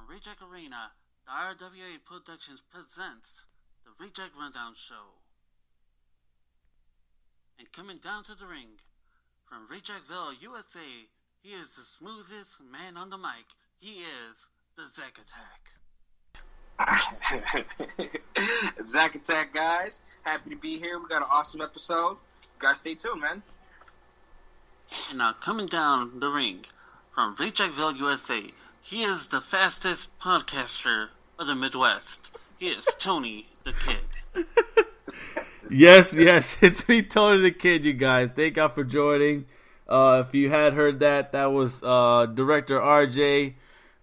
from Reject Arena, the RWA Productions presents the Reject Rundown Show. And coming down to the ring, from Rejectville, USA, he is the smoothest man on the mic. He is the Zack Attack. Zack Attack, guys. Happy to be here. We got an awesome episode. You guys stay tuned, man. And now coming down the ring, from Rejectville, USA, he is the fastest podcaster of the Midwest. He is Tony Da Kid. yes, yes, it's me, Tony Da Kid. You guys, thank God for joining. Uh, if you had heard that, that was uh, director RJ.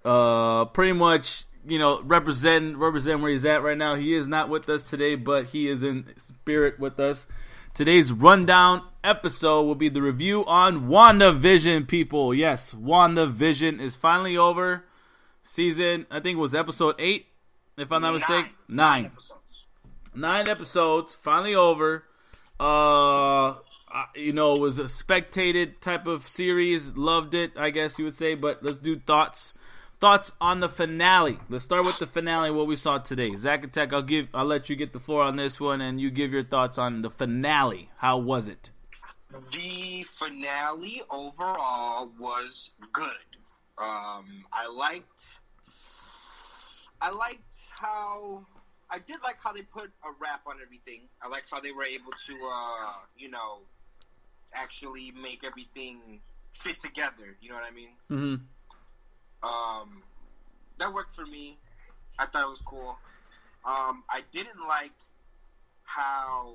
Uh, pretty much, you know, represent represent where he's at right now. He is not with us today, but he is in spirit with us. Today's rundown episode will be the review on WandaVision, people. Yes, WandaVision is finally over. Season, I think it was episode 8, if I'm not mistaken. Nine Nine. episodes. Nine episodes, finally over. Uh, you know, it was a spectated type of series. Loved it, I guess you would say. But let's do thoughts. Thoughts on the finale. Let's start with the finale. What we saw today, Zack Attack. I'll give. I'll let you get the floor on this one, and you give your thoughts on the finale. How was it? The finale overall was good. Um, I liked. I liked how. I did like how they put a wrap on everything. I liked how they were able to, uh, you know, actually make everything fit together. You know what I mean? Mm-hmm. Um, that worked for me. I thought it was cool. Um, I didn't like how.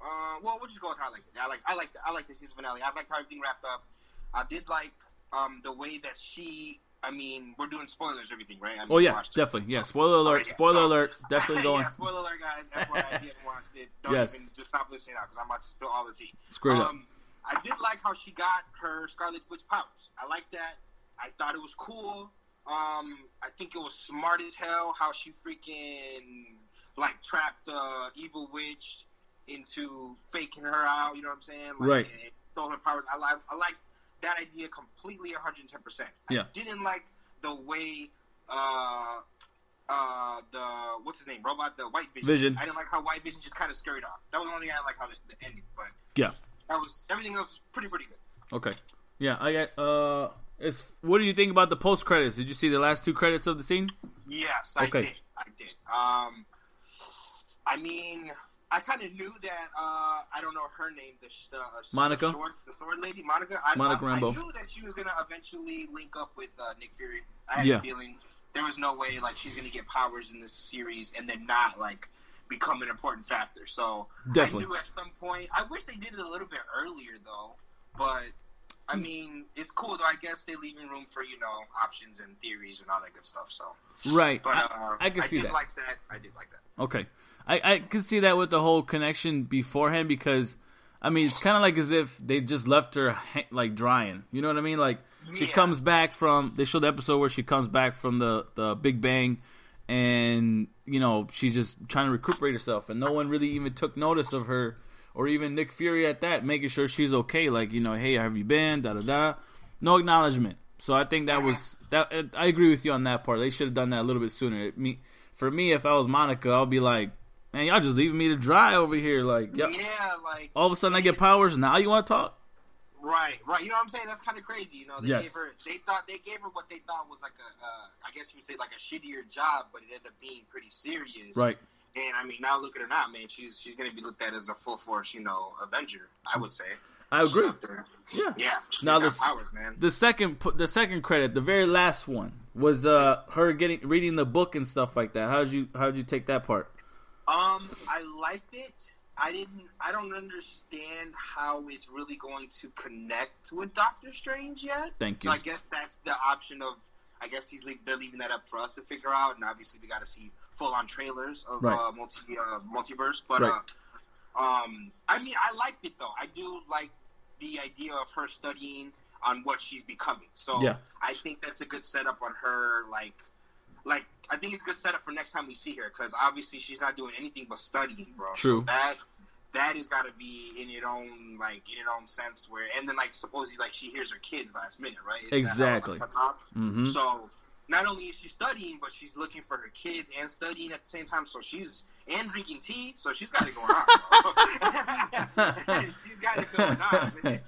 Uh, well, we'll just go with how I like it. I like I like I like the season finale. I like how everything wrapped up. I did like um, the way that she. I mean, we're doing spoilers, everything, right? I mean, Oh yeah, watched it. definitely. Yeah. So- Spoiler alert. Alright, yeah. Spoiler So- alert. Definitely going. yeah, spoiler alert, guys. FYI, if you haven't watched it, don't Yes. even just stop listening now because I'm about to spill all the tea. Screwed up. Um, I did like how she got her Scarlet Witch powers. I like that. I thought it was cool. Um, I think it was smart as hell how she freaking like trapped the evil witch into faking her out. You know what I'm saying? Like, Right. and Stole her powers. I like. I like that idea completely, 110. percent Yeah. I didn't like the way. Uh, uh, the what's his name? Robot, the White Vision. Vision. I didn't like how White Vision just kind of scurried off. That was the only thing I didn't like how the, the ending, but Yeah. that was everything else was pretty pretty good. Okay. Yeah. I got. Uh. It's. What do you think about the post credits? Did you see the last two credits of the scene? Yes, I Okay. did. I did. Um, I mean, I kind of knew that. Uh, I don't know her name. The, the uh, Monica? the, short, the sword lady, Monica. I, Monica I, Rambeau. I knew that she was gonna eventually link up with uh, Nick Fury. I had Yeah. a feeling there was no way like she's gonna get powers in this series and then not like become an important factor. So Definitely. I knew at some point. I wish they did it a little bit earlier though, but. I mean, it's cool though. I guess they're leaving room for you know options and theories and all that good stuff. So, Right. but I- uh, I can see did that. like that. I did like that. Okay, I I could see that with the whole connection beforehand because, I mean, it's kind of like as if they just left her ha- like drying. You know what I mean? Like she Yeah. comes back from. They show the episode where she comes back from the the Big Bang, and you know she's just trying to recuperate herself, and no one really even took notice of her, or even Nick Fury at that, making sure she's okay. Like you know, hey, how have you been? Da da da. No acknowledgement. So I think that was that. I agree with you on that part. They should have done that a little bit sooner. It, me, for me, if I was Monica, I'll be like, man, y'all just leaving me to dry over here. Like. Yeah, like all of a sudden I get powers. Now you want to talk? right, right. You know what I'm saying? That's kind of crazy. You know, they Yes. gave her. They thought they gave her what they thought was like a. Uh, I guess you would say like a shittier job, but it ended up being pretty serious. Right. And I mean, now look at her now, man. She's she's gonna be looked at as a full force, you know, Avenger. I would say. I agree. Yeah. Yeah. She's Now got this- powers, man. The second, the second credit, the very last one was uh her getting reading the book and stuff like that. How did you how did you take that part? Um, I liked it. I didn't. I don't understand how it's really going to connect with Doctor Strange yet. Thank So you. I guess that's the option of. I guess he's they're leaving that up for us to figure out, and obviously we got to see full on trailers of Right. uh, multi uh, multiverse. But Right. uh, um, I mean, I liked it though. I do like the idea of her studying on what she's becoming. So Yeah. I think that's a good setup on her. Like, like I think it's a good setup for next time we see her because obviously she's not doing anything but studying, bro. True. So that that has got to be in your own like in your own sense where and then like supposedly like she hears her kids last minute right Isn't that how, like, Exactly. Mm-hmm. so not only is she studying, but she's looking for her kids and studying at the same time. So she's and drinking tea, so she's got it going on. she's got it going on.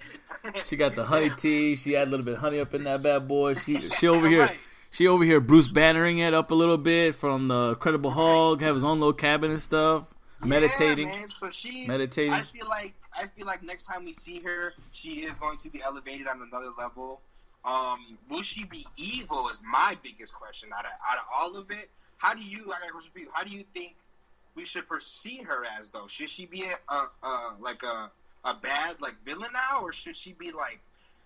she got the honey tea. She had a little bit of honey up in that bad boy. She she over here. Right. She over here Bruce bannering it up a little bit from the Credible Hulk, have his own little cabin and stuff, meditating. Man. So she's meditating. I feel like I feel like next time we see her, she is going to be elevated on another level. Um, will she be evil? Is my biggest question. Out of out of all of it, how do you? I got a question for you. How do you think we should perceive her as though? Should she be a, a, a like a a bad like villain now, or should she be like?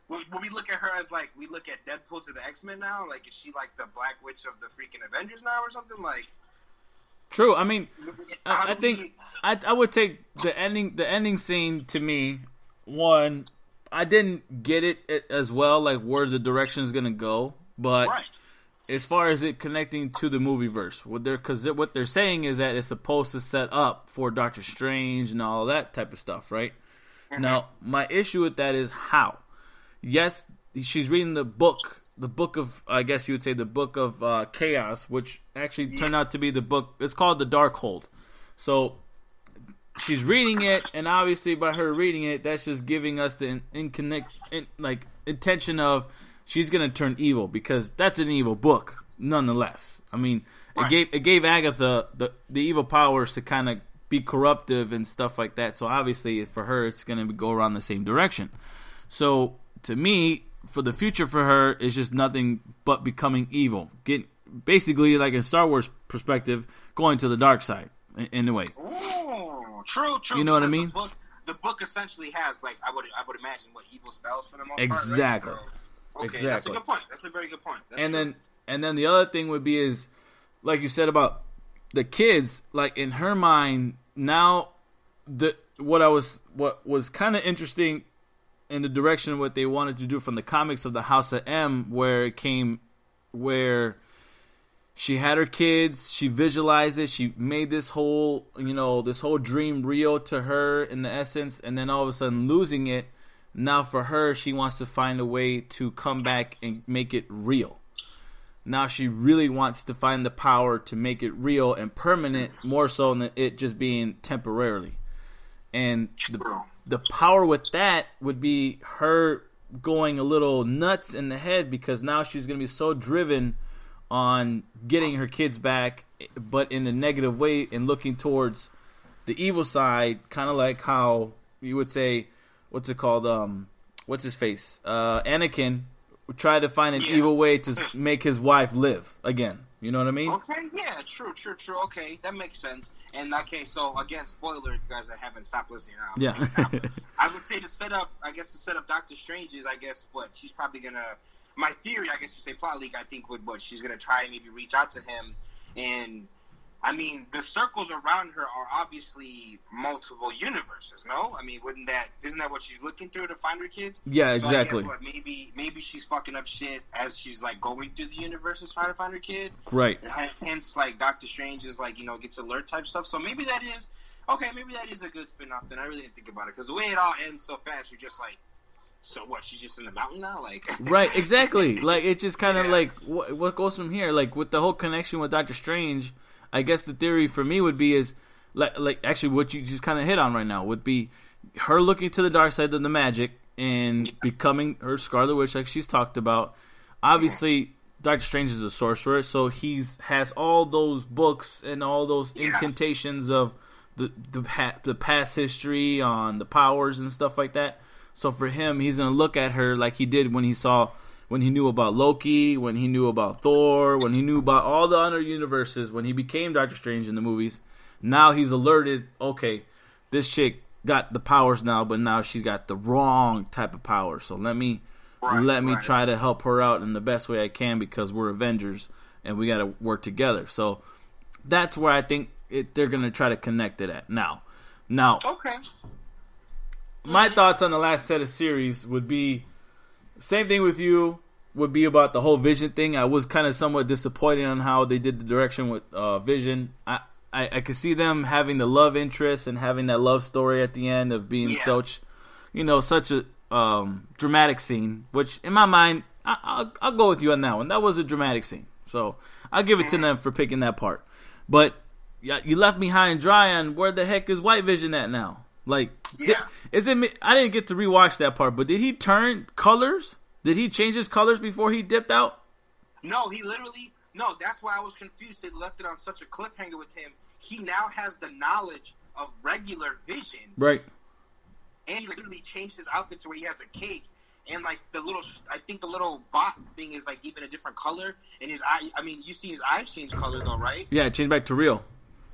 Will, will we look at her as like we look at Deadpool to the X Men now? Like, is she like the Black Witch of the freaking Avengers now, or something like? True. I mean, I, I think I, I would take the ending the ending scene to me. One, I didn't get it as well, like where the direction is gonna go. But right. as far as it connecting to the movie verse, what they're because what they're saying is that it's supposed to set up for Doctor Strange and all that type of stuff, right? Mm-hmm. Now, my issue with that is how. Yes, she's reading the book, the book of I guess you would say the book of uh, chaos, which actually turned out to be the book. It's called the Darkhold. So she's reading it, and obviously by her reading it, that's just giving us the in, in connect, in, like intention of she's gonna turn evil because that's an evil book, nonetheless. I mean, right. it gave it gave Agatha the the evil powers to kind of be corruptive and stuff like that. So obviously, for her, it's gonna go around the same direction. So to me, for the future for her is just nothing but becoming evil. Get basically like in Star Wars perspective, going to the dark side in, in a way. Ooh. True, true. You know what I mean? The book, the book essentially has like I would I would imagine what evil spells for the most exactly. part. Right? So, okay, exactly. That's a good point. That's a very good point. That's and true. then and then the other thing would be is like you said about the kids. Like in her mind now, the what I was what was kind of interesting in the direction of what they wanted to do from the comics of the House of M, where it came where she had her kids she visualized it she made this whole you know this whole dream real to her in the essence and then all of a sudden losing it now for her she wants to find a way to come back and make it real. Now she really wants to find the power to make it real and permanent more so than it just being temporarily. And the, the power with that would be her going a little nuts in the head because now she's going to be so driven on getting her kids back, but in a negative way and looking towards the evil side, kind of like how you would say, what's it called? Um, what's his face? Uh, Anakin tried to find an yeah. evil way to make his wife live again. You know what I mean? Okay, yeah, true, true, true. Okay, that makes sense. In that case, so again, spoiler, if you guys haven't stopped listening now. Yeah. I would say to set up, I guess to set up Doctor Strange is, I guess, what she's probably gonna my theory, I guess you say plot leak, I think would what she's gonna try and maybe reach out to him, and I mean the circles around her are obviously multiple universes. No, I mean wouldn't that isn't that what she's looking through to find her kids? Yeah, exactly. So what, maybe maybe she's fucking up shit as she's like going through the universes trying to find her kid. Right. Hence, like Doctor Strange is like you know gets alert type stuff. So maybe that is okay. Maybe that is a good spin off. Then I really didn't think about it because the way it all ends so fast, you're just like so what? She's just in the mountain now, like right? Exactly. like it's just kind of yeah. like what, what goes from here. Like with the whole connection with Doctor Strange, I guess the theory for me would be is like like actually what you just kind of hit on right now would be her looking to the dark side of the magic and yeah. becoming her Scarlet Witch, like she's talked about. Obviously, yeah. Doctor Strange is a sorcerer, so he's has all those books and all those incantations of the the, the past history on the powers and stuff like that. So for him, he's gonna look at her like he did when he saw when he knew about Loki, when he knew about Thor, when he knew about all the other universes, when he became Doctor Strange in the movies. Now he's alerted, okay, this chick got the powers now, but now she's got the wrong type of power. So let me right, let me try to help her out in the best way I can because we're Avengers and we got to work together. So that's where I think it, they're gonna try to connect it at now. Now, okay my thoughts on the last set of series would be same thing with you would be about the whole vision thing. I was kind of somewhat disappointed on how they did the direction with uh, Vision. I, I, I could see them having the love interest and having that love story at the end of being yeah. such, you know, such a um, dramatic scene. Which in my mind, I, will I'll go with you on that one. That was a dramatic scene. So I'll give it to them for picking that part. But yeah, you left me high and dry on where the heck is White Vision at now? Like, Yeah. did- is it? me- I didn't get to rewatch that part, but did he turn colors? Did he change his colors before he dipped out? No, he literally no. That's why I was confused. They left it on such a cliffhanger with him. He now has the knowledge of regular vision, Right. and he literally changed his outfit to where he has a cape. And like the little, I think the little bot thing is like even a different color. And his eye, I mean, you see his eyes change color though, right? Yeah, changed back to real.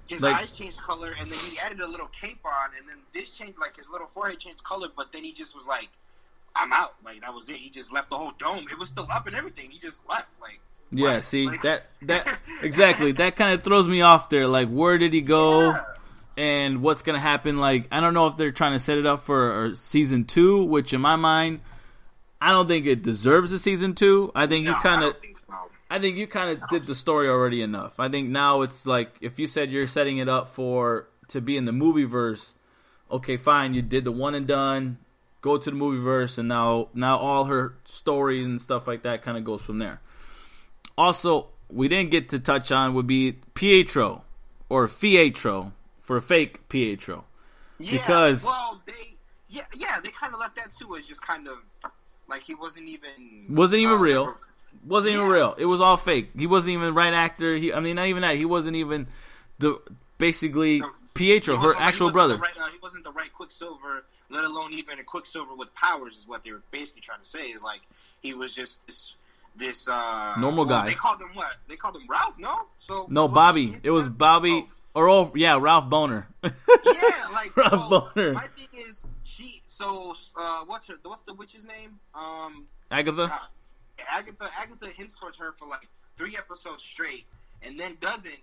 His Like- eyes changed color, and then he added a little cape on, and then this changed like his little forehead changed color. But then he just was like, "I'm out." Like that was it. He just left the whole dome. It was still up and everything. He just left. Like Yeah, What? see Like- that that exactly that kind of throws me off there. Like, where did he go? Yeah. and what's gonna happen. Like I don't know if they're trying to set it up for uh, season two, which in my mind, I don't think it deserves a season two. I think you No, I kind of, don't think so. I think you kind of did the story already enough. I think now it's like if you said you're setting it up for to be in the movie verse, okay, fine, you did the one and done. Go to the movie verse, and now now all her stories and stuff like that kind of goes from there. Also, we didn't get to touch on would be Pietro or Fietro for fake Pietro. Yeah, Because- well, they yeah yeah they kind of left that too as just kind of like he wasn't even Wasn't even uh, real. Wasn't even Yeah. real. It was all fake. He wasn't even the right actor. He, I mean, not even that. He wasn't even the basically Pietro, He her actual brother. The right, uh, he wasn't the right Quicksilver, let alone even a Quicksilver with powers. Is what they were basically trying to say. Is like he was just this this uh Normal well, guy. They called him what? They called him Ralph. No, so No, what was Bobby. It was Bobby. Or oh, yeah, Ralph Bohner. Oh, yeah, like Ralph so, Bohner. My thing is she. So uh, what's her? What's the witch's name? Um. Agatha. Agatha Agatha hints towards her for like three episodes straight, and then doesn't,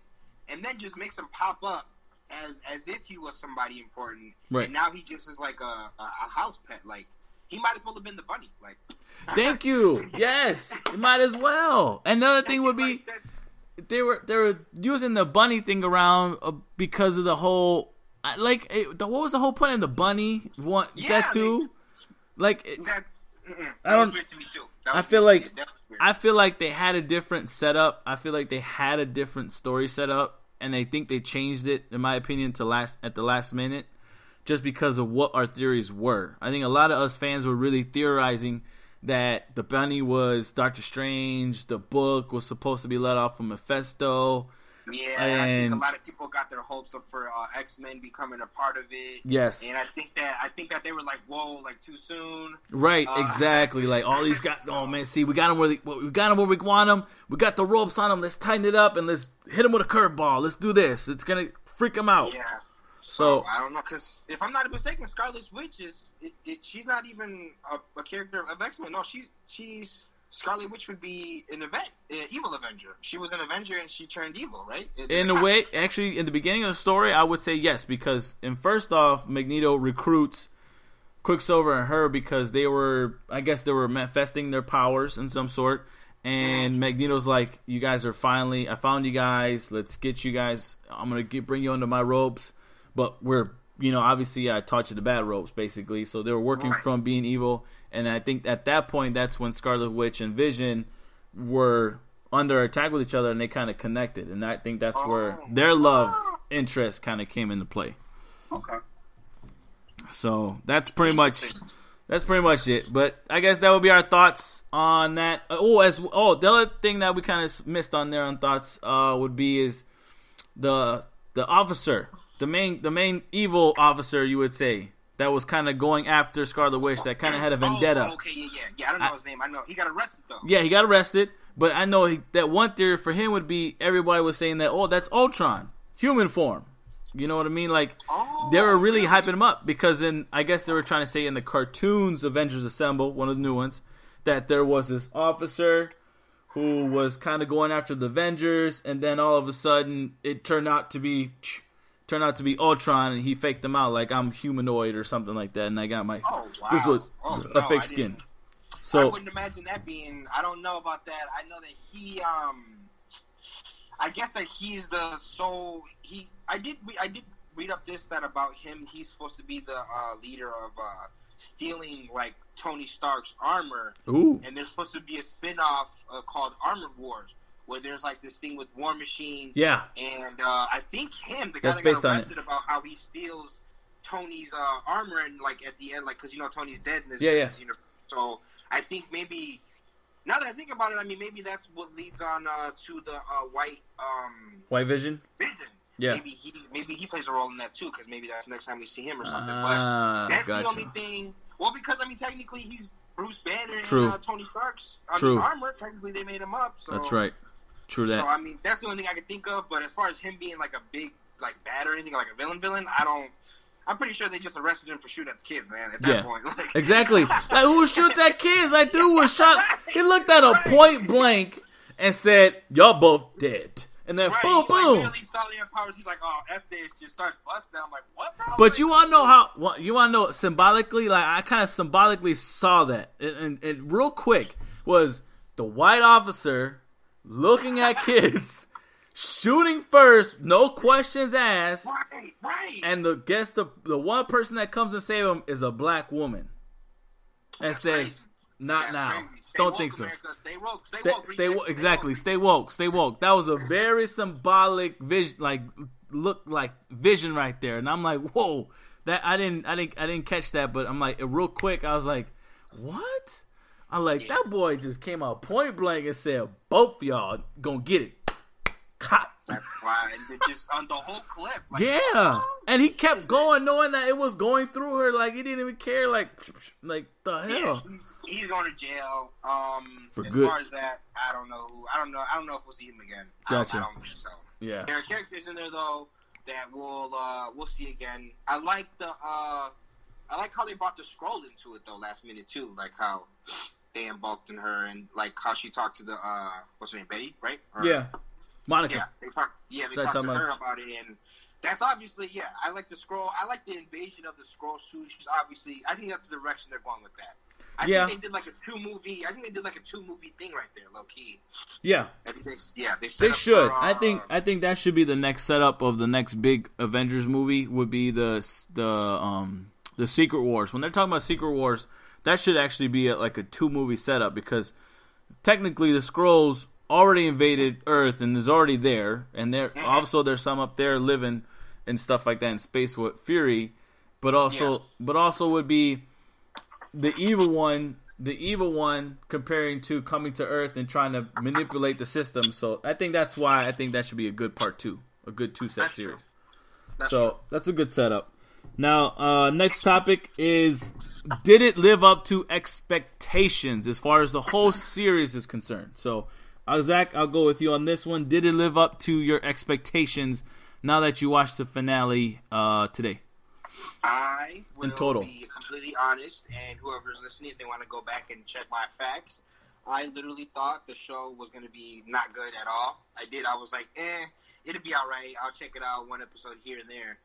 and then just makes him pop up as as if he was somebody important. Right. And now he just is like a, a, a house pet. Like he might as well have been the bunny. Like Thank you. Yes, you might as well. Another thing would be Like, they were they were using the bunny thing around uh, because of the whole like it, the, what was the whole point of the bunny one Yeah, that too like it, that, I don't- was weird to me too. That I feel like- me. That was weird. I feel like they had a different setup I feel like they had a different story setup and I think they changed it in my opinion to last at the last minute just because of what our theories were. I think a lot of us fans were really theorizing that the bunny was Doctor Strange the book was supposed to be let off from Mephisto Yeah, and I think a lot of people got their hopes up for uh, X Men becoming a part of it. yes And I think that I think that they were like, "Whoa, like too soon." Right, Uh, exactly. Like all these guys. Oh man, see, we got them where they, we got them where we want them. We got the ropes on them. Let's tighten it up and let's hit them with a curveball. Let's do this. It's gonna freak them out. Yeah. So- So I don't know, because if I'm not mistaken, Scarlet Witch is it, it, she's not even a, a character of X Men. No, she she's Scarlet Witch would be an event, uh, evil Avenger. She was an Avenger and she turned evil, right? In the a way, actually, in the beginning of the story, I would say yes because, in first off, Magneto recruits Quicksilver and her because they were, I guess, they were manifesting their powers in some sort. And Magneto's like, "You guys are finally. I found you guys. Let's get you guys. I'm gonna get bring you under my ropes." But we're, you know, obviously, I taught you the bad ropes, basically. So they were working Right. from being evil, and I think at that point, that's when Scarlet Witch and Vision were under attack with each other, and they kind of connected. And I think that's where Oh. their love interest kind of came into play. okay. So that's pretty much that's pretty much it. But I guess that would be our thoughts on that. Oh, as oh, the other thing that we kind of missed on there on thoughts uh, would be is the the officer, the main the main evil officer, you would say that was kind of going after Scarlet Witch, that kind of had a vendetta. Oh, okay, yeah, yeah, yeah. I don't know I- his name. I know he got arrested though. Yeah, he got arrested, but I know he, that one theory for him would be everybody was saying that oh, that's Ultron, human form. You know what I mean? Like Oh, they were really really? hyping him up because in I guess they were trying to say in the cartoons Avengers Assemble, one of the new ones, that there was this officer who was kind of going after the Avengers, and then all of a sudden it turned out to be turned out to be Ultron, and he faked them out like I'm humanoid or something like that, and I got my Oh wow. this was Oh, a no, fake skin. didn't- I So wouldn't imagine that being. I don't know about that. I know that he. um I guess that he's the so he. I did. I did read up this that about him. He's supposed to be the uh, leader of uh, stealing like Tony Stark's armor, ooh, and there's supposed to be a spin-off uh, called Armored Wars. Where there's like this thing with War Machine. Yeah. And uh, I think him, the guy That's that got arrested about how he steals Tony's uh, armor and like at the end, like because you know Tony's dead in this, Yeah, yeah. So I think maybe now that I think about it, I mean maybe that's what leads on uh, to the uh, white um, White Vision. Vision. Yeah. Maybe he maybe he plays a role in that too because maybe that's the next time we see him or something. Ah, but that's gotcha. the only thing. Well, because I mean technically he's Bruce Banner True. and uh, Tony Stark's I True. mean, armor. Technically they made him up. So That's right. True that. so I mean, that's the only thing I can think of. But as far as him being like a big like bad or anything like a villain villain, I don't. I'm pretty sure they just arrested him for shooting at the kids, man. At that Yeah. point, like, Exactly. Like who shoots at kids? Like dude was shot. He looked at a point blank and said, "Y'all both dead." And then Right, boom, like, boom. saw Leon Powers. He's like, "Oh, f this," just starts busting. I'm like, "What, bro?" But you want to know how? You want to know symbolically? Like I kind of symbolically saw that, and, and, and real quick was the white officer looking at kids, shooting first, no questions asked, right, right. and the guess the the one person that comes and save him is a black woman, and That's says, crazy. "Not That's now. Don't woke, think so." America. Stay woke. Stay Stay, woke. stay wo- exactly. Stay woke. Stay woke. That was a very symbolic vision, like look like vision right there. And I'm like, whoa, that I didn't, I didn't, I didn't catch that. But I'm like, real quick, I was like, what? I'm like, that boy just came out point blank and said, both y'all gonna get it. Cop. That's why. Just on the whole clip. Like, Yeah, oh, and he kept going, knowing that it was going through her. Like he didn't even care. Like, like the Yeah, hell. he's, he's going to jail. Um, For as good. far as that, I don't know. Who, I don't know. I don't know if we'll see him again. I don't- Gotcha. I don't, think so. Yeah. There are characters in there though that we'll uh, we'll see again. I like the uh, I like how they brought the Skrull into it though last minute too. Like how they embarked in her and like how she talked to the uh, what's her name Betty right? Or- Yeah. Monica. Yeah, they talk, yeah, they That's talked to much- her about it, and that's obviously yeah. I like the Skrull. I like the invasion of the Skrull suit. She's obviously. I think that's the direction they're going with that. I Yeah. think they did like a two movie. I think they did like a two movie thing right there, low key. Yeah. I think they, yeah, they They should. for, I uh, think. I think that should be the next setup of the next big Avengers movie. Would be the the um the Secret Wars. When they're talking about Secret Wars, that should actually be a, like a two movie setup because technically the Skrulls already invaded Earth and is already there, and there Mm-hmm. also there's some up there living and stuff like that in space with Fury, but also Yes. but also would be the evil one the evil one comparing to coming to earth and trying to manipulate the system so i think that's why i think that should be a good part two a good two set series so true. that's a good setup now uh next topic is did it live up to expectations as far as the whole series is concerned so uh, zach i'll go with you on this one did it live up to your expectations now that you watched the finale uh today I will In total. be completely honest, and whoever's listening, if they want to go back and check my facts, I literally thought the show was going to be not good at all. I did. I was like, eh, it'll be all right. I'll check it out one episode here and there.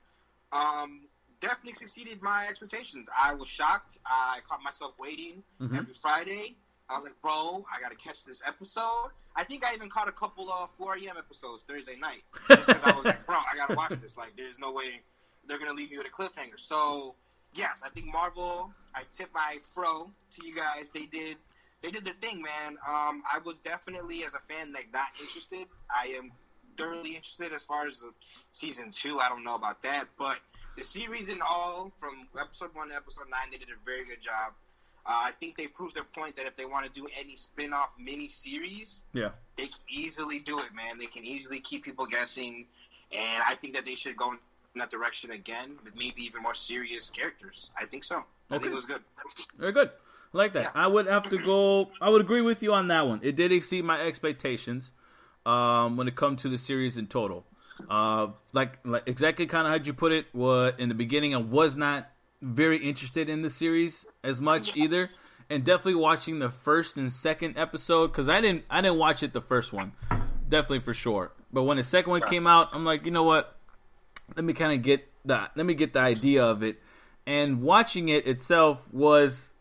Um, definitely exceeded my expectations. I was shocked. I caught myself waiting Mhm. every Friday. I was like, bro, I got to catch this episode. I think I even caught a couple of 4 a.m. episodes Thursday night. Just because I was like, bro, I got to watch this. Like, there's no way they're gonna leave me with a cliffhanger. So yes, I think Marvel. I tip my fro to you guys. They did. They did their thing, man. Um, I was definitely, as a fan, like not interested. I am thoroughly interested as far as the season two. I don't know about that, but the series in all, from episode one to episode nine, they did a very good job. Uh, I think they proved their point that if they want to do any spin-off mini series, yeah they can easily do it, man. They can easily keep people guessing, and I think that they should go in that direction again with maybe even more serious characters. I think so. I Okay. think it was good. Very good. I like that. I would have to go. I would agree with you on that one. It did exceed my expectations um, when it comes to the series in total. Uh, like, like exactly kind of how'd you put it? What in the beginning, I was not very interested in the series as much either, and definitely watching the first and second episode because I didn't. I didn't watch it the first one, definitely for sure. But when the second one came out, I'm like, you know what? let me kind of get the let me get the idea of it. And watching it itself was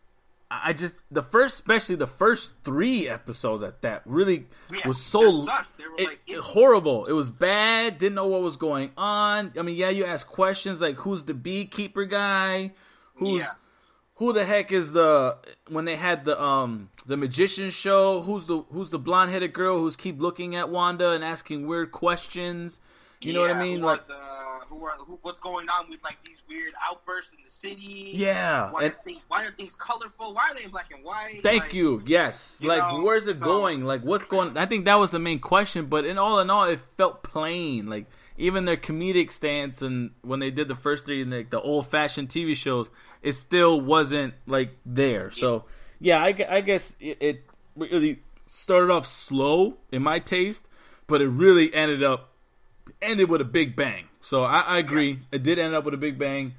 I just the first especially the first 3 episodes at that really Yeah, was so they sucked. They were, it- like, it- horrible. It was bad, didn't know what was going on. I mean, yeah, you ask questions like who's the beekeeper guy? Who's Yeah. who the heck is the when they had the um the magician show? Who's the who's the blonde headed girl who's keep looking at Wanda and asking weird questions? You know what I mean? Like, the, who are who, what's going on with like these weird outbursts in the city? yeah. Why And are things Why are things colorful? Why are they in black and white? thank Like, you. Yes. you like, know, where's it so- going? Like, what's going? I think that was the main question. But in all in all, it felt plain. Like even their comedic stance and when they did the first three, like the old fashioned TV shows, it still wasn't like there. So yeah, I, I guess it, it really started off slow in my taste, but it really ended up ended with a big bang. So I, I agree. It did end up with a big bang.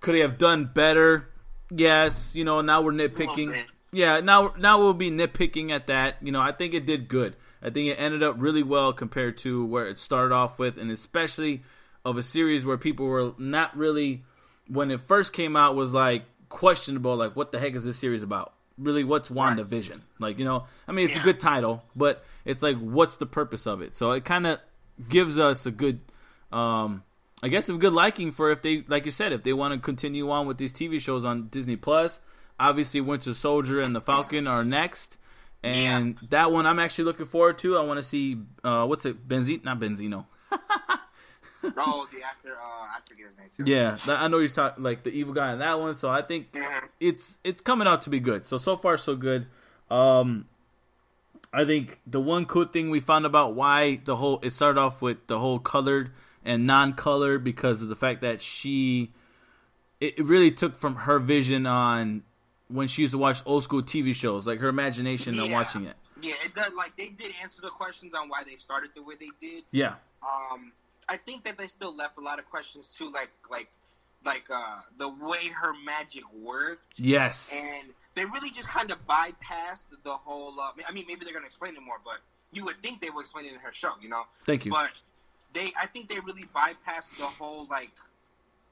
Could he have done better? Yes. You know, now we're nitpicking. Yeah, now now we'll be nitpicking at that. You know, I think it did good. I think it ended up really well compared to where it started off with, and especially of a series where people were not really when it first came out was like questionable, like what the heck is this series about? Really, what's WandaVision? Like, you know, I mean, it's a good title, but it's like, what's the purpose of it? So it kind of gives us a good, um, I guess, a good liking for if they, like you said, if they want to continue on with these TV shows on Disney Plus. Obviously, Winter Soldier and the Falcon are next, and that one I'm actually looking forward to. I want to see uh, what's it, Benzino, not Benzino. Oh, the actor. Uh, I forget his name too. Yeah, I know you're talking like the evil guy in that one. So I think Mhm. it's it's coming out to be good. So so far so good. Um, I think the one cool thing we found about why the whole it started off with the whole colored and non-colored because of the fact that she it, really took from her vision on when she used to watch old school TV shows, like her imagination on Yeah. watching it. Yeah, it does. Like they did answer the questions on why they started the way they did. Yeah, Um, I think that they still left a lot of questions too, like like like uh the way her magic worked, yes, and they really just kind of bypassed the whole. Uh, I mean, maybe they're gonna explain it more, but you would think they would explain it in her show, you know. thank you. But they, I think they really bypassed the whole like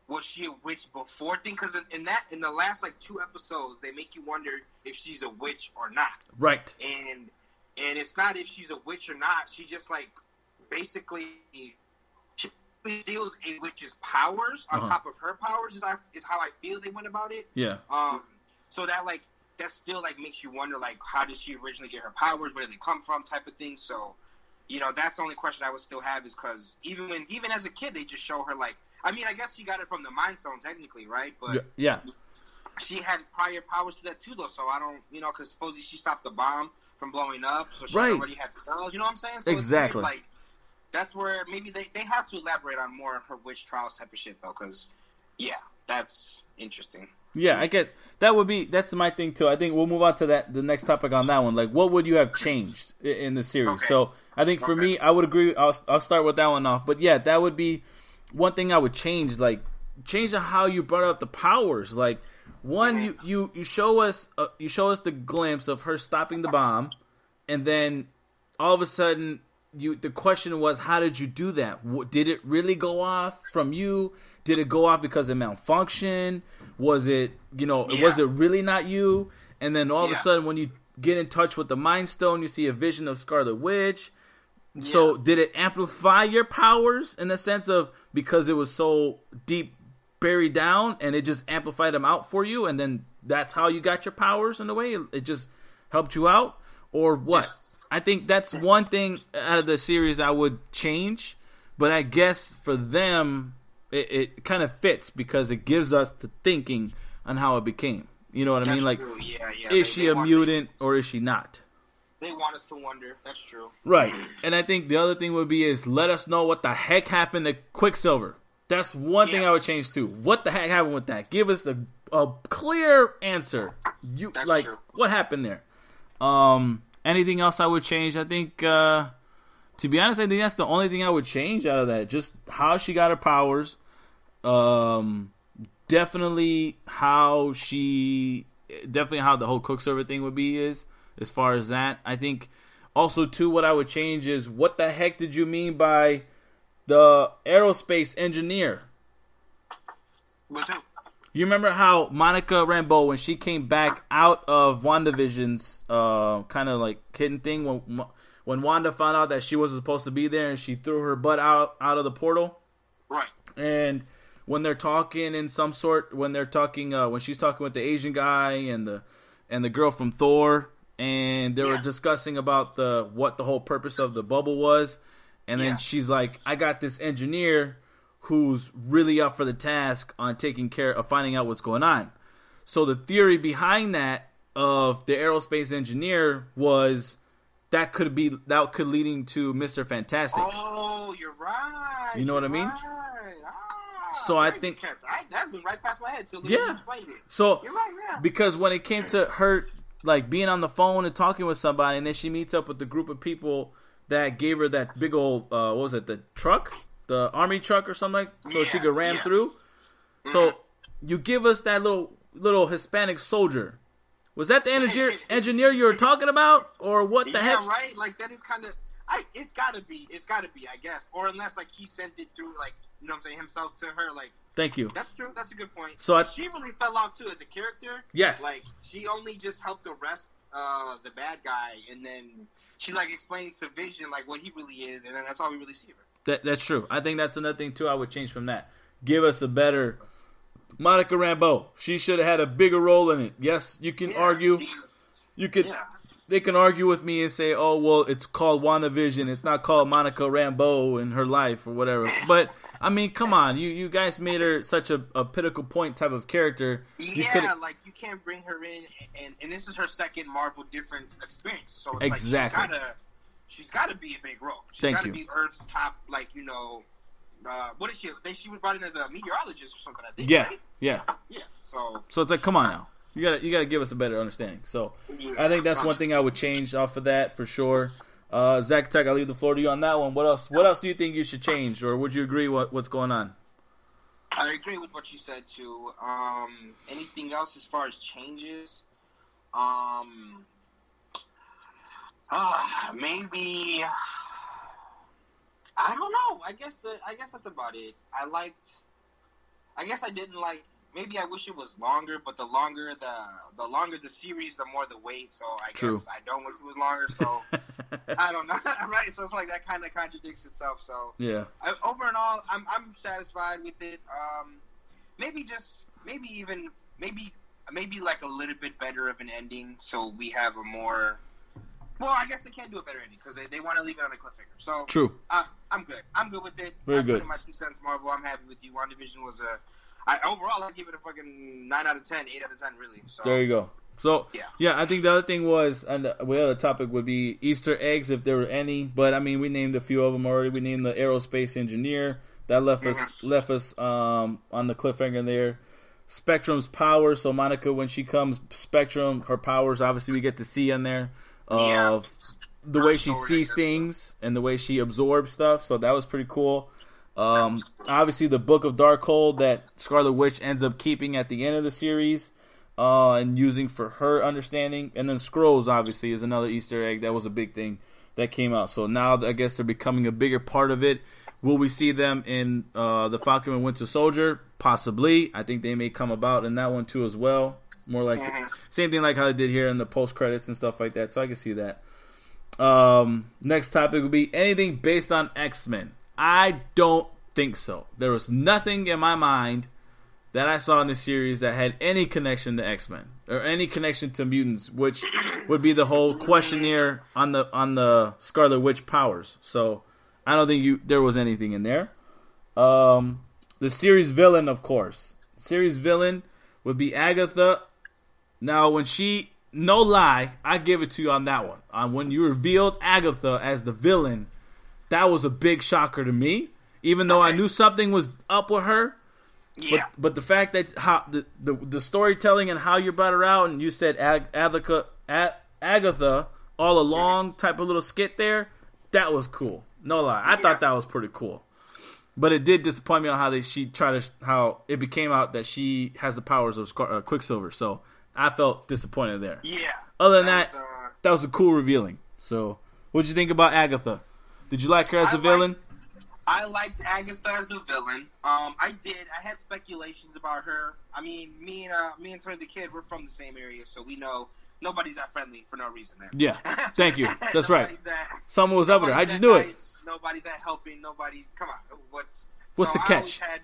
was she a witch before thing because in, in that in the last like two episodes they make you wonder if she's a witch or not right, and and it's not if she's a witch or not. She just like basically she steals a witch's powers on Uh-huh. top of her powers. Is I is how I feel they went about it. yeah, Um, so that like that still like makes you wonder like how did she originally get her powers? Where did they come from? Type of thing. So you know that's the only question I would still have is because even when even as a kid they just show her like I mean I guess she got it from the Mind Stone technically right, but yeah, she had prior powers to that too, though. So I don't, you know, because supposedly she stopped the bomb from blowing up, so she Right. already had spells. You know what I'm saying? So Exactly. weird, like that's where maybe they they have to elaborate on more of her witch trials type of shit, though, because yeah, that's interesting. Yeah, I guess that would be that's my thing too. I think we'll move on to that the next topic on that one. Like, what would you have changed in the series? Okay. So I think for Okay. me, I would agree. I'll I'll start with that one off. But yeah, that would be one thing I would change. Like, change how you brought up the powers. Like, one you you you show us uh, you show us the glimpse of her stopping the bomb, and then all of a sudden you the question was how did you do that did it really go off from you did it go off because it malfunctioned was it you know Yeah. was it really not you and then all of a sudden when you get in touch with the mind stone you see a vision of scarlet witch so Yeah. did it amplify your powers in the sense of because it was so deep buried down and it just amplified them out for you and then that's how you got your powers in a way? It just helped you out? Or what? I think that's one thing out of the series i would change but i guess for them it, it kind of fits because it gives us the thinking on how it became. You know what i That's mean? Like yeah, yeah. is she a mutant or is she not They want us to wonder. That's true. Right. And I think the other thing would be is let us know what the heck happened to Quicksilver. That's one thing I would change too. What the heck happened with that? Give us a, a clear answer. You That's like true. what happened there? Um anything else I would change? I think uh to be honest, I think that's the only thing I would change out of that. Just how she got her powers. Um definitely how she definitely how the whole Quicksilver thing would be is as far as that. I think also too what I would change is what the heck did you mean by the aerospace engineer? Too. You remember how Monica Rambeau when she came back out of WandaVision's uh kind of like hidden thing when when Wanda found out that she wasn't supposed to be there and she threw her butt out out of the portal? Right. And when they're talking in some sort when they're talking uh, when she's talking with the Asian guy and the and the girl from Thor and they were discussing about the what the whole purpose of the bubble was and then Yeah. she's like I got this engineer who's really up for the task on taking care of finding out what's going on. So the theory behind that of the aerospace engineer was that could be that could leading to Mr. Fantastic. Oh, you're right. You know what I mean? right. Ah, So I think-. I, that went right past my head till Yeah. you explained it. So right, yeah. because when it came to her like being on the phone and talking with somebody and then she meets up with the group of people that gave her that big old uh what was it the truck the army truck or something like so she could ram yeah. through so you give us that little little hispanic soldier was that the engineer engineer you were talking about or what the yeah, heck right. Like that is kind of. I. It's gotta be. It's gotta be. I guess. Or unless like he sent it through like you know what I'm saying himself to her. Like thank you that's true. That's a good point. So I- she really fell off too as a character. Yes. Like she only just helped arrest uh, the bad guy, and then she like explains to Vision like what he really is, and then that's all we really see of her. That, that's true. I think that's another thing too. I would change from that. Give us a better Monica Rambeau. She should have had a bigger role in it. Yes, you can Yeah, argue. You could. Yeah. They can argue with me and say, "Oh, well, it's called WandaVision. It's not called Monica Rambeau in her life or whatever." But I mean, come on, you you guys made her such a, a pinnacle point type of character. You Yeah, like you can't bring her in, and and this is her second Marvel different experience. So it's Exactly. like she's gotta, she's gotta be a big role. She's Thank gotta you. be Earth's top, like you know, uh, what is she? They she was brought in as a meteorologist or something. I think. yeah, right? yeah. yeah. So So it's like, come on now. You gotta you gotta give us a better understanding. So I think that's one thing I would change off of that for sure. Uh, Zack Attack, I'll leave the floor to you on that one. What else? What else do you think you should change, or would you agree what what's going on? I agree with what you said too. Um, anything else as far as changes? Um, ah, maybe. I don't know. I guess the I guess that's about it. I liked. I guess I didn't like. Maybe I wish it was longer, but the longer the the longer the series, the more the wait. So I True. guess I don't wish it was longer. So I don't know, right? So it's like that kind of contradicts itself. So yeah, I, over and all, I'm I'm satisfied with it. Um, maybe just maybe even maybe maybe like a little bit better of an ending, so we have a more. Well, I guess they can't do a better ending because they, they want to leave it on a cliffhanger. So true. uh, I'm good. I'm good with it. Very I good. my two cents, Marvel. I'm happy with you. WandaVision was a. I overall I give it a fucking nine out of ten, eight out of ten, really. So There you go. So Yeah. yeah, I think the other thing was, and the the other topic would be Easter eggs if there were any. But I mean, we named a few of them already. We named the aerospace engineer that left us Mm-hmm. left us um, on the cliffhanger there. Spectrum's power. So Monica, when she comes, Spectrum, her powers. Obviously, we get to see in there Yeah. of the Her way she sees things and the way she absorbs stuff. So that was pretty cool. Um, obviously, the Book of Darkhold that Scarlet Witch ends up keeping at the end of the series uh, and using for her understanding. And then Skrulls, obviously, is another Easter egg. That was a big thing that came out. So now I guess they're becoming a bigger part of it. Will we see them in uh, the Falcon and Winter Soldier? Possibly. I think they may come about in that one too as well. More like same thing like how they did here in the post credits and stuff like that. So I can see that. Um, next topic will be anything based on X Men. I don't think so. There was nothing in my mind that I saw in the series that had any connection to X Men or any connection to mutants, which would be the whole questionnaire on the on the Scarlet Witch powers. So I don't think you there was anything in there. Um, the series villain, of course, series villain would be Agatha. Now, when she, no lie, I give it to you on that one. On when you revealed Agatha as the villain, that was a big shocker to me. Even though I knew something was up with her, but, yeah, but the fact that how the, the the storytelling and how you brought her out, and you said Ag- Agatha, Ag- Agatha all along, type of little skit there, that was cool. No lie, I Yeah. thought that was pretty cool. But it did disappoint me on how they she tried to how it became out that she has the powers of Scar- uh, Quicksilver. So I felt disappointed there. yeah. Other than that, was, uh, that was a cool revealing. So what'd you think about Agatha? Did you like her as I the villain? liked- I liked Agatha as the villain. Um, I did. I had speculations about her. I mean, me and uh, me and Tony Da Kid, we're from the same area, so we know nobody's that friendly for no reason. Man. Yeah, thank you. That's right. That, Someone was up with her. I just knew it. Nobody's that helping. Nobody. Come on. What's What's so the I catch? always Had,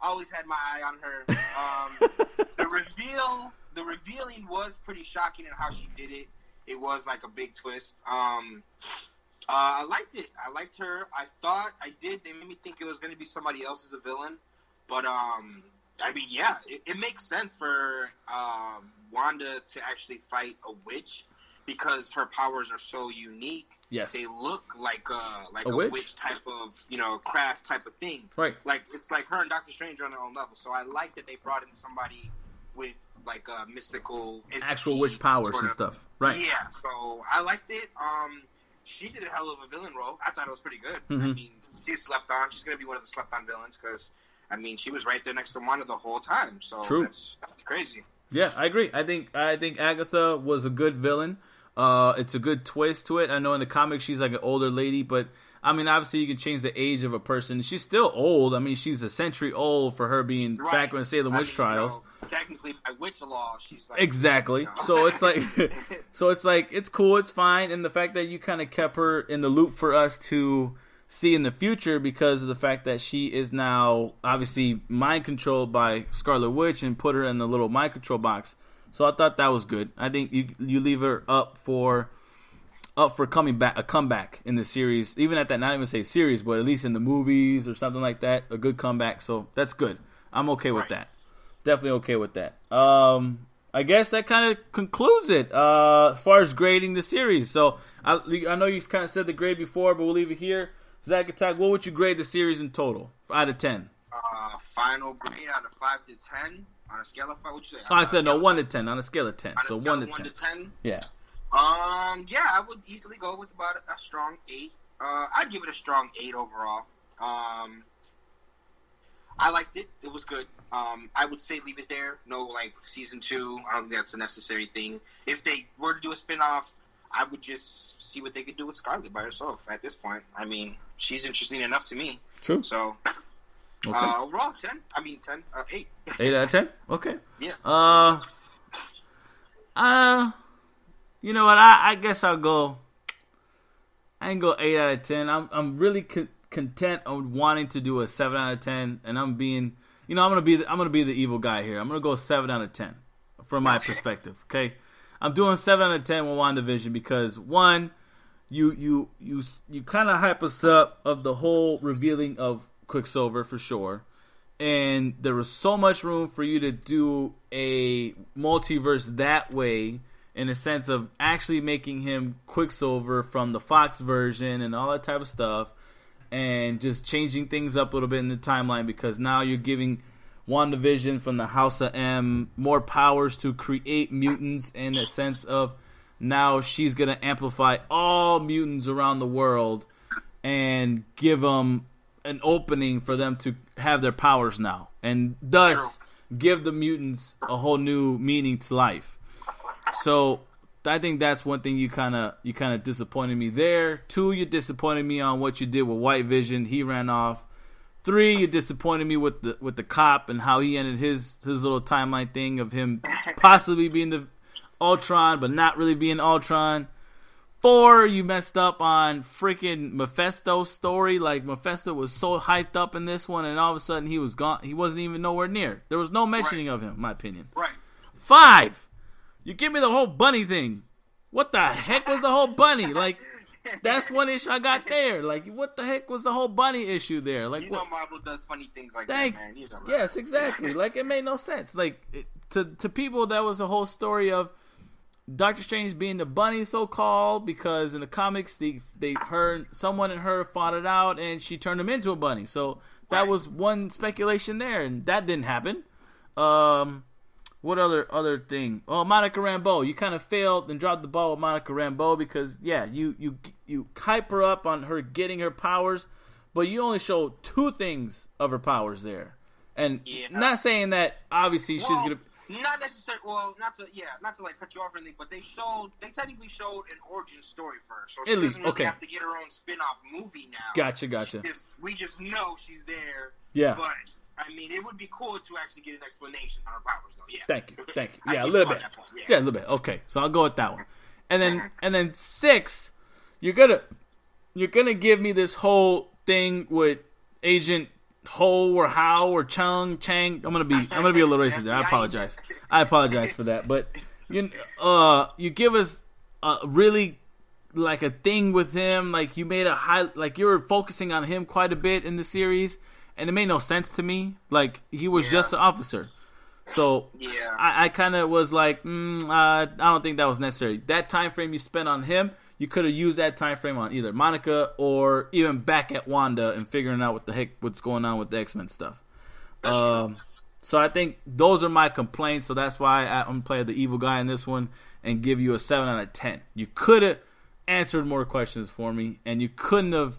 always had my eye on her. Um, the reveal, the revealing was pretty shocking in how she did it. It was like a big twist. Um, uh, I liked it. I liked her. I thought I did. They made me think it was going to be somebody else as a villain, but um, I mean, yeah, it, it makes sense for um, Wanda to actually fight a witch because her powers are so unique. Yes. They look like uh like A a, witch? witch? type of you know craft type of thing. Right. Like it's like her and Doctor Strange are on their own level. So I like that they brought in somebody with like a mystical entity, Actual witch powers sort and stuff. Right. Yeah. So I liked it. Um, she did a hell of a villain role. I thought it was pretty good. I Mhm. mean, she slept on. She's gonna be one of the slept on villains because. I mean, she was right there next to Wanda the whole time, so True. that's that's crazy. Yeah, I agree. I think I think Agatha was a good villain. Uh, it's a good twist to it. I know in the comics she's like an older lady, but I mean, obviously you can change the age of a person. She's still old. I mean, she's a century old for her being Right. back when Salem I witch mean, trials. You know, technically, by witch law, she's like Exactly. you know. So it's like, so it's like it's cool, it's fine, and the fact that you kind of kept her in the loop for us to see in the future because of the fact that she is now obviously mind controlled by Scarlet Witch and put her in the little mind control box. So I thought that was good. I think you you leave her up for up for coming back a comeback in the series, even at that not even say series, but at least in the movies or something like that, a good comeback. So that's good. I'm okay with Right. that. Definitely okay with that. Um, I guess that kind of concludes it uh, as far as grading the series. So I, I know you kind of said the grade before, but we'll leave it here. Zack Attack, what would you grade the series in total out of ten? uh, final grade out of five to ten on a scale of five. What'd you say? Oh, I said no, one to ten on a scale of ten. on So one to ten. One to ten. Yeah. Um, yeah, I would easily go with about a strong eight. Uh, I'd give it a strong eight overall. Um, I liked it. It was good. Um, I would say leave it there. No, like season two. I don't think that's a necessary thing. If they were to do a spin-off, I would just see what they could do with Scarlet by herself. At this point, I mean, she's interesting enough to me. True. So Okay. uh, overall, ten. I mean, ten. Uh, eight. Eight out of ten. Okay. Yeah. Uh, uh, you know what? I, I guess I'll go. I can go eight out of ten. I'm I'm really con- content on wanting to do a seven out of ten, and I'm being, you know, I'm gonna be the, I'm gonna be the evil guy here. I'm gonna go seven out of ten from my perspective. Okay, I'm doing seven out of ten with WandaVision because one, you you you you kind of hype us up of the whole revealing of Quicksilver for sure and there was so much room for you to do a multiverse that way in a sense of actually making him Quicksilver from the Fox version and all that type of stuff and just changing things up a little bit in the timeline because now you're giving WandaVision from the House of M more powers to create mutants in a sense of now she's going to amplify all mutants around the world and give them an opening for them to have their powers now, and thus give the mutants a whole new meaning to life. So I think that's one thing you kind of you kind of disappointed me there. Two, you disappointed me on what you did with White Vision. He ran off. Three, you disappointed me with the with the cop and how he ended his his little timeline thing of him possibly being the Ultron, but not really being Ultron. Four, you messed up on freaking Mephisto's story. Like Mephisto was so hyped up in this one, and all of a sudden he was gone. He wasn't even nowhere near. There was no mentioning Right. of him, my opinion. Right. Five, you give me the whole bunny thing. What the heck was the whole bunny? Like that's one issue I got there. Like what the heck was the whole bunny issue there? Like You what? know Marvel does funny things like Thank- that, man. You know. Yes, exactly. Like it made no sense. Like it, to to people, that was a whole story of Doctor Strange being the bunny, so called, because in the comics they they heard someone and her fought it out, and she turned him into a bunny. So that Right. was one speculation there, and that didn't happen. Um, what other other thing? Oh, Monica Rambeau. You kind of failed and dropped the ball with Monica Rambeau because yeah, you you you hype her up on her getting her powers, but you only show two things of her powers there. And Yeah. not saying that obviously she's gonna not necessarily. Well, not to yeah, not to like cut you off or anything, but they showed they technically showed an origin story for her, so she At least, doesn't really okay. have to get her own spin-off movie now. Gotcha, gotcha. Just- we just know she's there. Yeah. But I mean, it would be cool to actually get an explanation on her powers, though. Yeah. Thank you, thank you. Yeah, a little bit. that point, Yeah, a little bit. Okay, so I'll go with that one. And then and then six, you're gonna you're gonna give me this whole thing with Agent Ho or How or Chung Chang. I'm gonna be I'm gonna be a little racist there. I apologize. I apologize for that. But you uh you give us a really like a thing with him. Like you made a high like you were focusing on him quite a bit in the series, and it made no sense to me. Like he was Yeah. just an officer. So Yeah. I, I kind of was like, mm, uh, I don't think that was necessary. That time frame you spent on him, you could have used that time frame on either Monica or even back at Wanda and figuring out what the heck what's going on with the X Men stuff. Um, so I think those are my complaints. So that's why I, I'm gonna play the evil guy in this one and give you a seven out of ten. You could have answered more questions for me, and you couldn't have.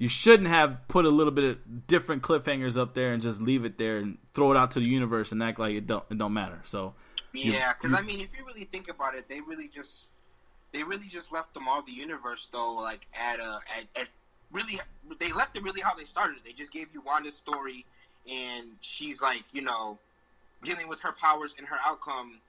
You shouldn't have put a little bit of different cliffhangers up there and just leave it there and throw it out to the universe and act like it don't it don't matter. So Yeah, because I mean, if you really think about it, they really just they really just left the Marvel universe though, like at a at, at really they left it really how they started. They just gave you Wanda's story, and she's like you know dealing with her powers and her outcome.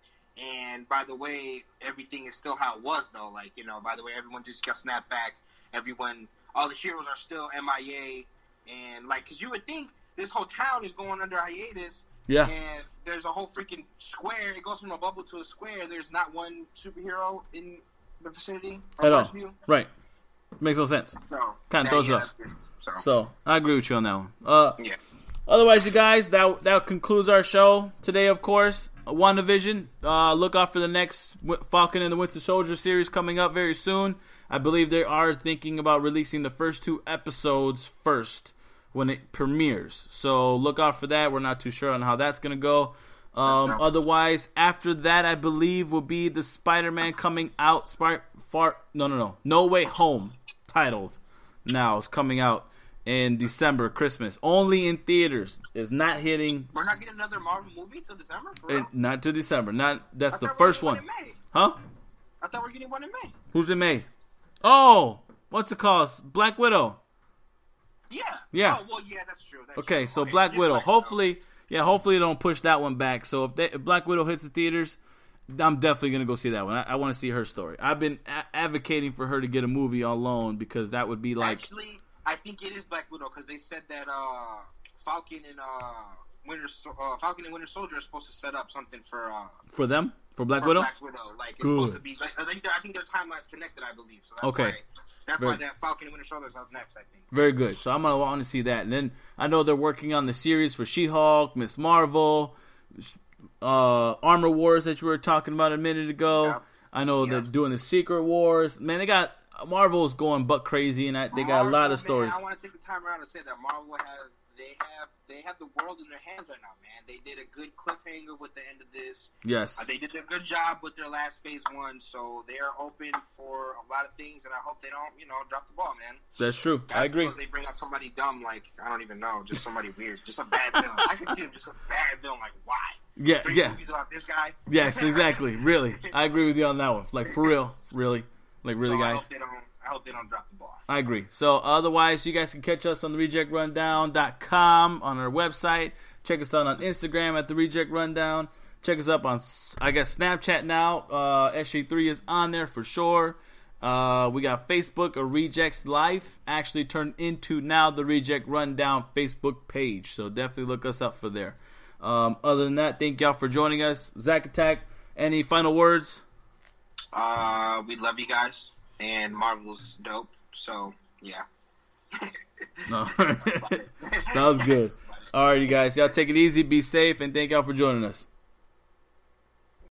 And by the way, everything is still how it was though. Like you know, by the way, everyone just got snapped back. Everyone, all the heroes are still MIA, and like because you would think this whole town is going under hiatus yeah, and there's a whole freaking square. It goes from a bubble to a square. There's not one superhero in the vicinity or At all. Right. Makes no sense. So Kinda throws yeah, up. So, So I agree with you on that one. Uh, yeah, Otherwise, you guys, that that concludes our show today. Of course, WandaVision. Uh, look out for the next Falcon and the Winter Soldier series coming up very soon. I believe they are thinking about releasing the first two episodes first when it premieres. So look out for that. We're not too sure on how that's gonna go. Um, otherwise, after that, I believe will be the Spider-Man coming out. Spar- far no no no No Way Home titled now is coming out in December, Christmas, only in theaters. It's not hitting, we're not getting another Marvel movie till December. For in, real? not to December. Not that's the thought we were first one, in May. huh? I thought we were getting one in May. Who's it made? Oh, what's it called? Black Widow. Yeah. Yeah. Oh well, yeah, that's true. That's Okay, true. so Okay, Black Widow. Black Hopefully, yeah, hopefully they don't push that one back. So if, they, if Black Widow hits the theaters, I'm definitely gonna go see that one. I, I want to see her story. I've been a- advocating for her to get a movie alone because that would be like Actually, I think it is Black Widow because they said that uh, Falcon and uh, Winter uh, Falcon and Winter Soldier are supposed to set up something for uh, for them for Black for Widow. Black Widow. Like it's Good. supposed to be. Like, I think I think their timeline's connected. I believe. So that's Okay. Why, that's Very- why that Falcon and Winter Soldier is up next. I think. Very good. So I'm gonna want to see that. And then I know they're working on the series for She-Hulk, Miss Marvel, uh, Armor Wars that you were talking about a minute ago. Yeah. I know Yeah. they're doing the Secret Wars. Man, they got Marvel's going buck crazy, and I, they got a lot Marvel, of stories. Man, I want to take the time around to say that Marvel has they have they have the world in their hands right now, man. They did a good cliffhanger with the end of this. Yes, Uh, they did a good job with their last phase one, so they are open for a lot of things, and I hope they don't, you know, drop the ball, man. that's true. I agree. They bring out somebody dumb, like I don't even know, just somebody weird, just a bad villain. I can see him just a bad villain, like why? Yeah, Three yeah, movies about this guy. yes, exactly. Really, I agree with you on that one. Like for real, really, like really, So guys. Hope they don't. I hope they don't drop the ball. I agree. So otherwise, you guys can catch us on the rejectrundown.com on our website. Check us out on Instagram at the Reject Rundown. Check us up on, I guess, Snapchat now. Uh, SG3 is on there for sure. Uh, we got Facebook, a Rejects Life, actually turned into now the Reject Rundown Facebook page. So definitely look us up for there. Um, other than that, thank y'all for joining us. Zack Attack, any final words? Uh, we love you guys, and Marvel's dope. So yeah. No. was good. All right, you guys. Y'all take it easy, be safe, and thank y'all for joining us.